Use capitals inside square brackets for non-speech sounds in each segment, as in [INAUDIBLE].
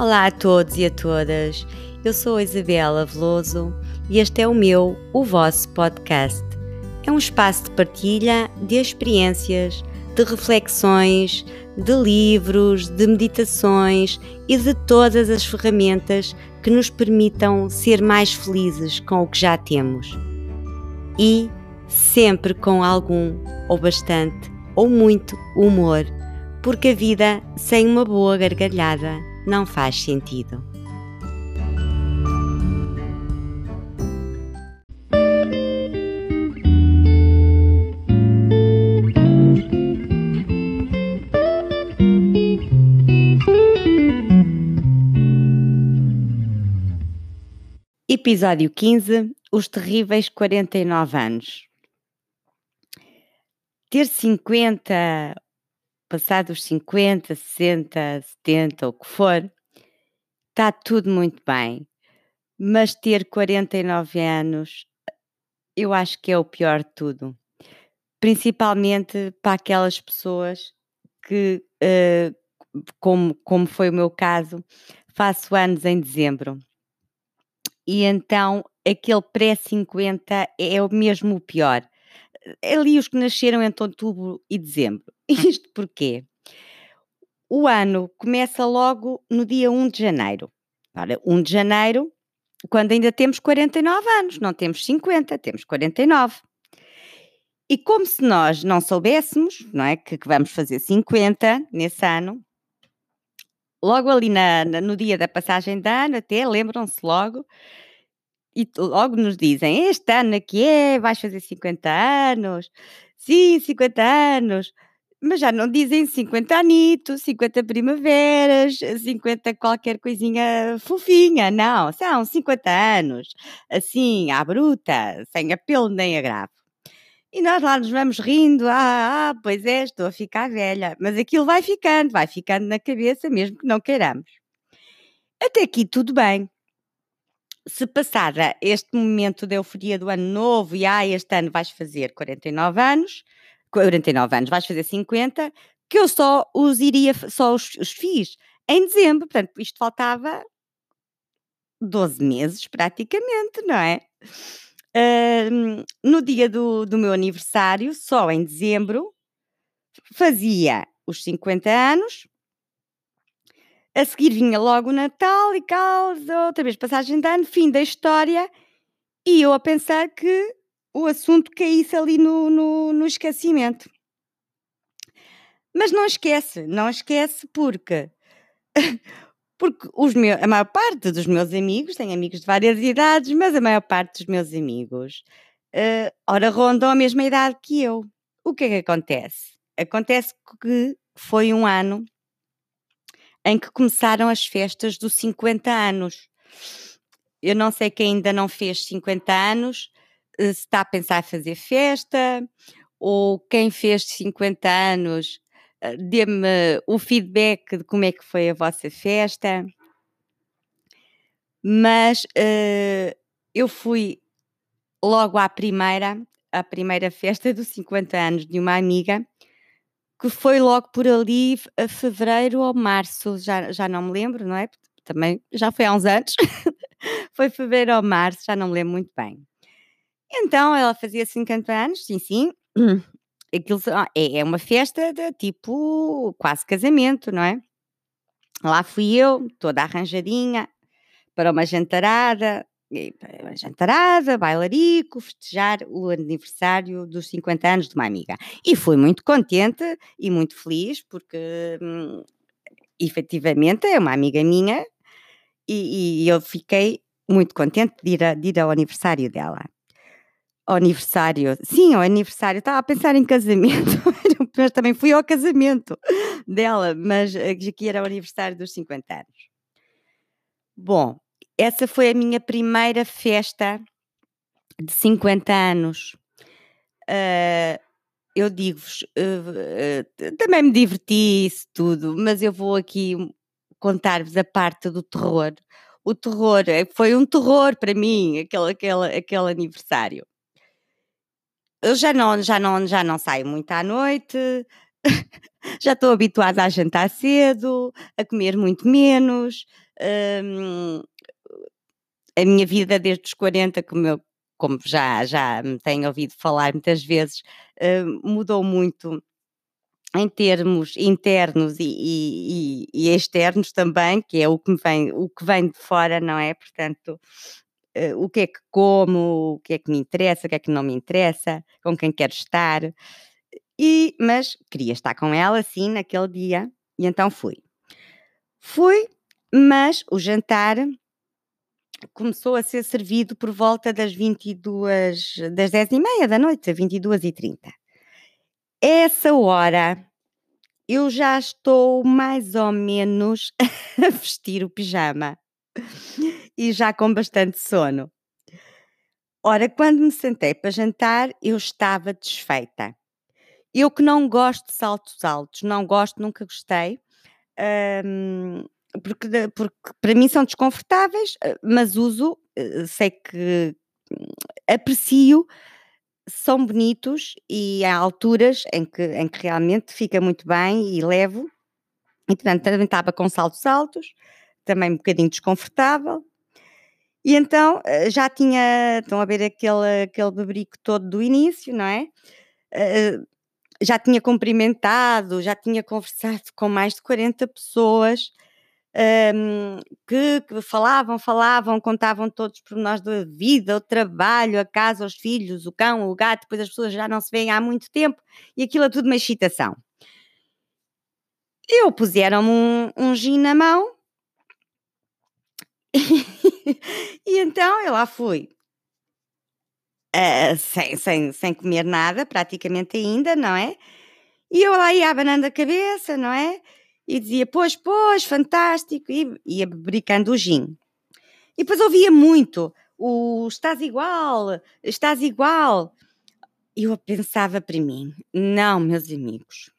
Olá a todos e a todas. Eu sou a Isabela Veloso e este é o meu, o vosso podcast. É um espaço de partilha de experiências, de reflexões, de livros, de meditações e de todas as ferramentas que nos permitam ser mais felizes com o que já temos. E sempre com algum, ou bastante, ou muito humor, porque a vida sem uma boa gargalhada não faz sentido. Episódio 15 Os terríveis 49 anos. Ter 50 passados 50, 60, 70, o que for, está tudo muito bem. Mas ter 49 anos, eu acho que é o pior de tudo. Principalmente para aquelas pessoas que, uh, como, como foi o meu caso, faço anos em dezembro. E então aquele pré-50 é o mesmo o pior. Ali os que nasceram entre outubro e dezembro. [LAUGHS] Isto porquê? O ano começa logo no dia 1 de janeiro. Ora, 1 de janeiro, quando ainda temos 49 anos, não temos 50, temos 49. E como se nós não soubéssemos, não é, que, que vamos fazer 50 nesse ano, logo ali na, na, no dia da passagem de ano, até lembram-se logo, e logo nos dizem: Este ano aqui é, vais fazer 50 anos, sim, 50 anos, mas já não dizem 50 anitos, 50 primaveras, 50 qualquer coisinha fofinha, não, são 50 anos, assim, à bruta, sem apelo nem agravo. E nós lá nos vamos rindo, ah, ah, pois é, estou a ficar velha, mas aquilo vai ficando, vai ficando na cabeça, mesmo que não queiramos. Até aqui tudo bem se passada este momento de euforia do ano novo e ah, este ano vais fazer 49 anos, 49 anos, vais fazer 50, que eu só os iria, só os, os fiz em dezembro, portanto, isto faltava 12 meses praticamente, não é? Uh, no dia do, do meu aniversário, só em dezembro, fazia os 50 anos a seguir vinha logo o Natal e causa, outra vez passagem de ano, fim da história, e eu a pensar que o assunto caísse ali no, no, no esquecimento. Mas não esquece, não esquece porque [LAUGHS] porque meus, a maior parte dos meus amigos, tenho amigos de várias idades, mas a maior parte dos meus amigos, uh, ora, rondam a mesma idade que eu. O que é que acontece? Acontece que foi um ano em que começaram as festas dos 50 anos. Eu não sei quem ainda não fez 50 anos, se está a pensar fazer festa, ou quem fez 50 anos, eh, dê-me o feedback de como é que foi a vossa festa. Mas uh, eu fui logo à primeira, à primeira festa dos 50 anos de uma amiga, que foi logo por ali a fevereiro ou março, já, já não me lembro, não é? Também já foi há uns anos. [LAUGHS] foi fevereiro ou março, já não me lembro muito bem. Então ela fazia 50 anos, sim, sim. [CLEARS THROAT] Aquilo é, é uma festa de tipo quase casamento, não é? Lá fui eu, toda arranjadinha, para uma jantarada, jantarada, bailarico, festejar o aniversário dos 50 anos de uma amiga. E fui muito contente e muito feliz, porque hum, efetivamente é uma amiga minha e, e, eu fiquei muito contente de ir, a, de ir ao aniversário dela. Aniversário, sim, ao aniversário, estava a pensar em casamento, [LAUGHS] mas também fui ao casamento dela, mas aqui era o aniversário dos 50 anos. Bom, essa foi a minha primeira festa de 50 anos. Uh, eu digo-vos, uh, uh, também me diverti isso tudo, mas eu vou aqui contar-vos a parte do terror. O terror foi um terror para mim, aquele, aquele, aquele aniversário. Eu já não, já, não, já não saio muito à noite, [LAUGHS] já estou habituada a jantar cedo, a comer muito menos, hum, a minha vida desde os 40, como, eu, como já, já me tenho ouvido falar muitas vezes, hum, mudou muito em termos internos e, e, e, externos também, que é o que, vem, o que vem de fora, não é? Portanto, uh, o que é que como, o que é que me interessa, o que é que não me interessa, com quem quero estar. E, mas queria estar com ela, sim, naquele dia, e então fui. Fui, mas o jantar começou a ser servido por volta das 22, das 10 e meia da noite, 22 e 30 essa hora eu já estou mais ou menos [LAUGHS] a vestir o pijama e já com bastante sono. Ora, quando me sentei para jantar, eu estava desfeita. Eu que não gosto de saltos altos, não gosto, nunca gostei, hum, porque, porque para mim são desconfortáveis, eh, mas uso, eh, sei que hum, aprecio são bonitos e há alturas em que, em que realmente fica muito bem e levo. E, portanto, também estava com saltos altos, também um bocadinho desconfortável. E então eh, já tinha, estão a ver aquele, aquele beberico todo do início, não é? Uh, já tinha cumprimentado, já tinha conversado com mais de 40 pessoas um, que, que, falavam, falavam, contavam todos os pormenores da vida, o trabalho, a casa, os filhos, o cão, o gato, depois as pessoas já não se veem há muito tempo e aquilo é tudo uma excitação. Eu puseram-me um, um gin na mão [LAUGHS] e então eu lá fui. Uh, sem, sem, sem comer nada, praticamente ainda, não é? E eu lá ia abanando a cabeça, não é? e dizia, pois, pois, fantástico, e ia bebericando o gin. E depois ouvia muito o estás igual, estás igual. E eu pensava para mim, não, meus amigos,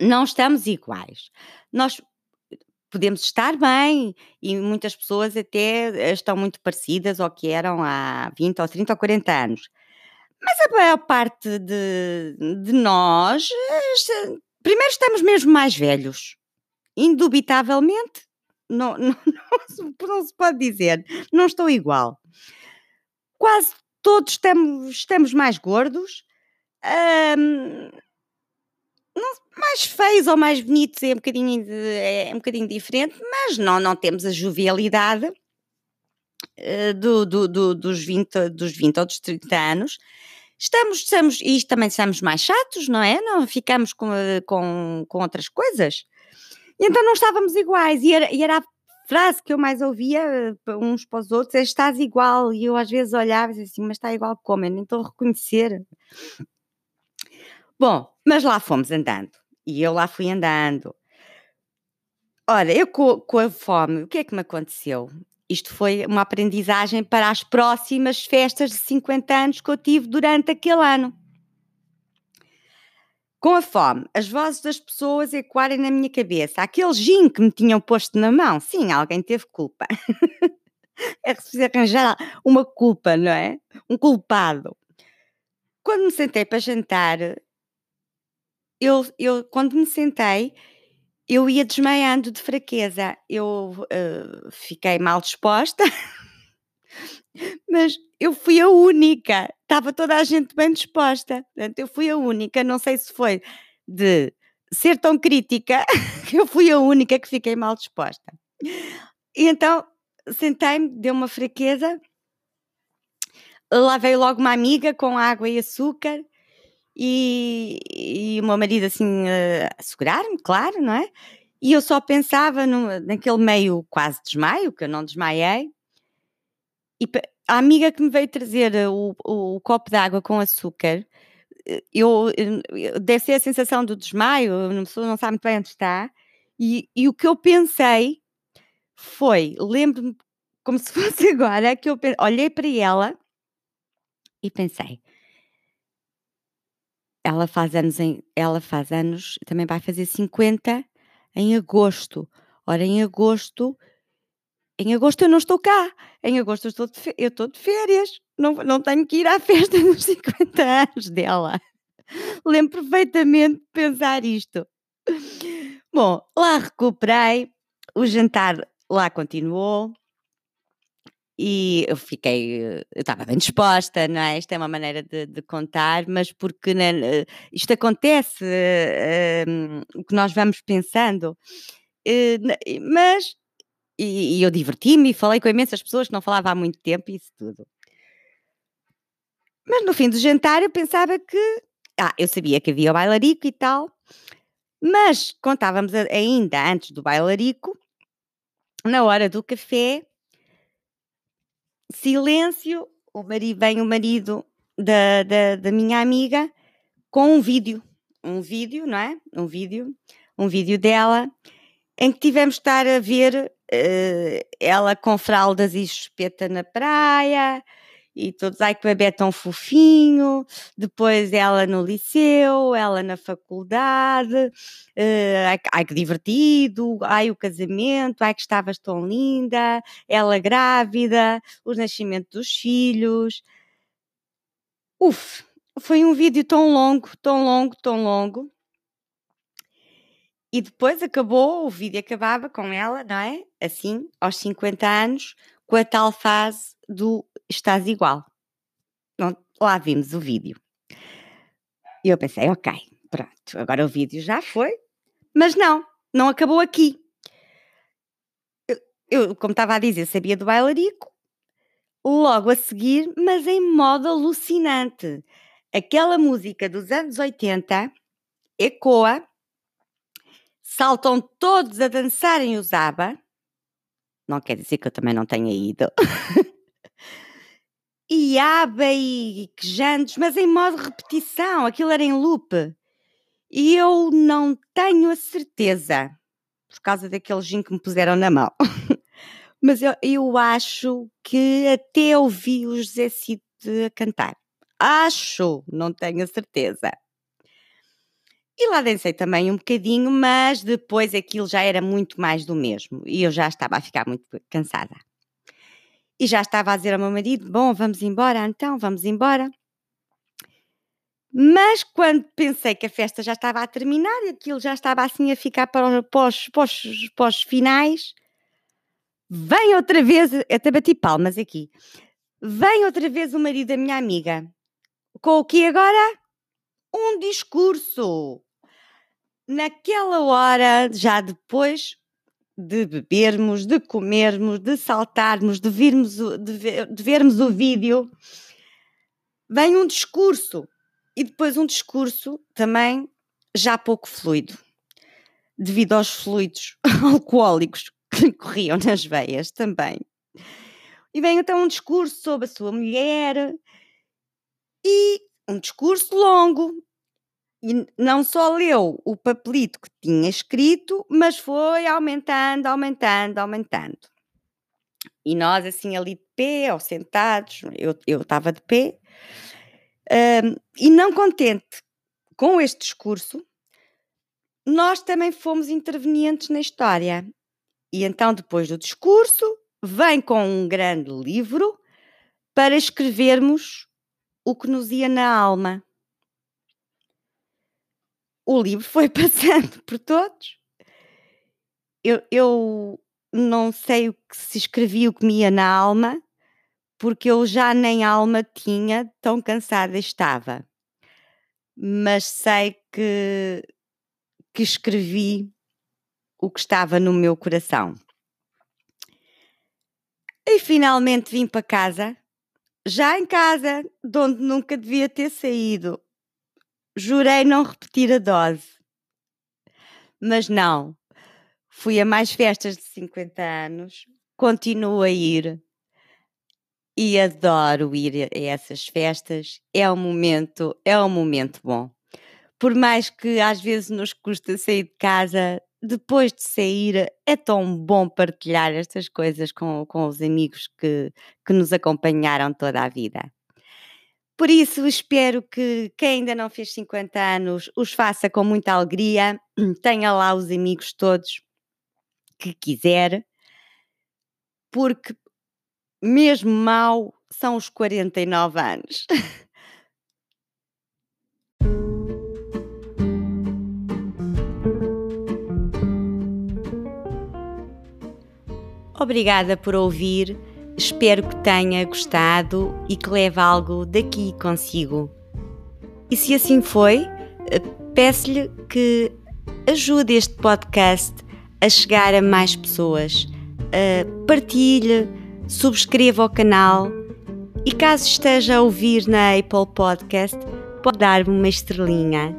não estamos iguais. Nós podemos estar bem e muitas pessoas até estão muito parecidas ao que eram há 20 ou 30 ou 40 anos. Mas a maior parte de, de nós Primeiro, estamos mesmo mais velhos. Indubitavelmente, não, [LAUGHS] não, não, não se pode dizer, não estou igual. Quase todos estamos, estamos mais gordos. Não, mais feios ou mais bonitos é um bocadinho, é um bocadinho diferente, mas não, não temos a jovialidade uh, do, do, do, dos, 20, dos 20 ou dos 30 anos Estamos, estamos, e também estamos mais chatos, não é? Não ficamos com, com, com outras coisas. E então não estávamos iguais. E era, e era a frase que eu mais ouvia eh, uns para os outros: é estás igual. E eu às vezes olhava e dizia assim, mas está igual como? Eu nem estou a reconhecer. Bom, mas lá fomos andando. E eu lá fui andando. Ora, eu com, com a fome, o que é que me aconteceu? Isto foi uma aprendizagem para as próximas festas de 50 anos que eu tive durante aquele ano. Com a fome, as vozes das pessoas ecoarem na minha cabeça. Aquele gin que me tinham posto na mão. Sim, alguém teve culpa. [LAUGHS] é preciso arranjar uma culpa, não é? Um culpado. Quando me sentei para jantar, eu, eu quando me sentei, eu ia desmaiando de fraqueza. Eu uh, fiquei mal disposta, [LAUGHS] mas eu fui a única. Estava toda a gente bem disposta. Portanto, eu fui a única. Não sei se foi de ser tão crítica [LAUGHS] eu fui a única que fiquei mal disposta. E então sentei-me, deu uma fraqueza. Lá veio logo uma amiga com água e açúcar e, e o meu marido assim a segurar-me, claro, não é? E eu só pensava no, naquele meio quase desmaio, que eu não desmaiei, e a amiga que me veio trazer o, o, o copo de água com açúcar, eh, eu, eu, deve ser a sensação do desmaio, a pessoa não sabe muito bem onde está, e, e o que eu pensei foi, lembro-me como se [LAUGHS] fosse agora, que eu olhei para ela e pensei, ela faz anos em, ela faz anos, também vai fazer 50 em agosto. Ora, em agosto, em agosto eu não estou cá. Em agosto eu estou de, eu estou de férias. Não, não tenho que ir à [LAUGHS] festa dos 50 anos dela. Lembro perfeitamente de pensar isto. Bom, lá recuperei. O jantar lá continuou e eu fiquei, eu estava bem disposta, não é? Isto é uma maneira de, de contar, mas porque né, isto acontece, uh, o que nós vamos pensando, uh, mas e, e eu diverti-me e falei com imensas pessoas que não falava há muito tempo e isso tudo. Mas no fim do jantar eu pensava que, ah, eu sabia que havia o bailarico e tal, mas contávamos ainda antes do bailarico, na hora do café, silêncio, o marido, vem o marido da, da, da minha amiga com um vídeo, um vídeo, não é? Um vídeo, um vídeo dela, em que tivemos de estar a ver uh, ela com fraldas e espeta na praia, e todos, ai que bebê é tão fofinho, depois ela no liceu, ela na faculdade, uh, ai, ai, que divertido, ai o casamento, ai que estavas tão linda, ela grávida, o nascimento dos filhos. Uf, foi um vídeo tão longo, tão longo, tão longo. E depois acabou, o vídeo acabava com ela, não é? Assim, aos 50 anos, com a tal fase do estás igual. Lá vimos o vídeo. E eu pensei, ok, pronto, agora o vídeo já foi, mas não, não acabou aqui. Eu, eu como estava a dizer, sabia do bailarico, logo a seguir, mas em modo alucinante. Aquela música dos anos 80 ecoa, saltam todos a dançarem o Zaba. Não quer dizer que eu também não tenha ido. [LAUGHS] e aba e quejantes, mas em modo repetição, aquilo era em loop. E eu não tenho a certeza, por causa daquele gin que me puseram na mão, [LAUGHS] mas eu, eu acho que até ouvi o José Cid a cantar. Acho, não tenho a certeza. E lá dancei também um bocadinho, mas depois aquilo já era muito mais do mesmo e eu já estava a ficar muito cansada. E já estava a dizer ao meu marido: Bom, vamos embora, então, vamos embora. Mas quando pensei que a festa já estava a terminar e aquilo já estava assim a ficar para, os, os finais, vem outra vez, até bati palmas aqui, vem outra vez o marido da minha amiga. Com o que agora? Um discurso. Naquela hora, já depois de bebermos, de comermos, de saltarmos, de, virmos de, ver, de vermos o vídeo, vem um discurso. E depois um discurso também já pouco fluido, devido aos fluidos [LAUGHS] alcoólicos que corriam nas veias também. E vem então um discurso sobre a sua mulher e um discurso longo, e não só leu o papelito que tinha escrito, mas foi aumentando, aumentando, aumentando. E nós, assim, ali de pé ou sentados, eu estava de pé, um, e não contente com este discurso, nós também fomos intervenientes na história. E então, depois do discurso, vem com um grande livro para escrevermos o que nos ia na alma o livro foi [LAUGHS] passando por todos. Eu, eu não sei o que se escrevia, o que me ia na alma, porque eu já nem alma tinha, tão cansada estava. Mas sei que, que escrevi o que estava no meu coração. E finalmente vim para casa, já em casa, de onde nunca devia ter saído, Jurei não repetir a dose. Mas não. Fui a mais festas de 50 anos, continuo a ir e adoro ir a essas festas. É um momento, é um momento bom. Por mais que às vezes nos custa sair de casa, depois de sair é tão bom partilhar estas coisas com, com os amigos que, que nos acompanharam toda a vida. Por isso, espero que quem ainda não fez 50 anos os faça com muita alegria, [CLEARS THROAT] tenha lá os amigos todos que quiser, porque mesmo mal são os 49 anos. [LAUGHS] Obrigada por ouvir, espero que tenha gostado e que leve algo daqui consigo. E se assim foi, eh, peço-lhe que ajude este podcast a chegar a mais pessoas. Uh, partilhe, subscreva o canal e caso esteja a ouvir na Apple Podcast, pode dar-me uma estrelinha.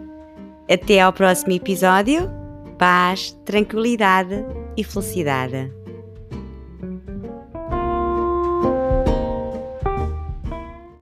Até ao próximo episódio. Paz, tranquilidade e felicidade.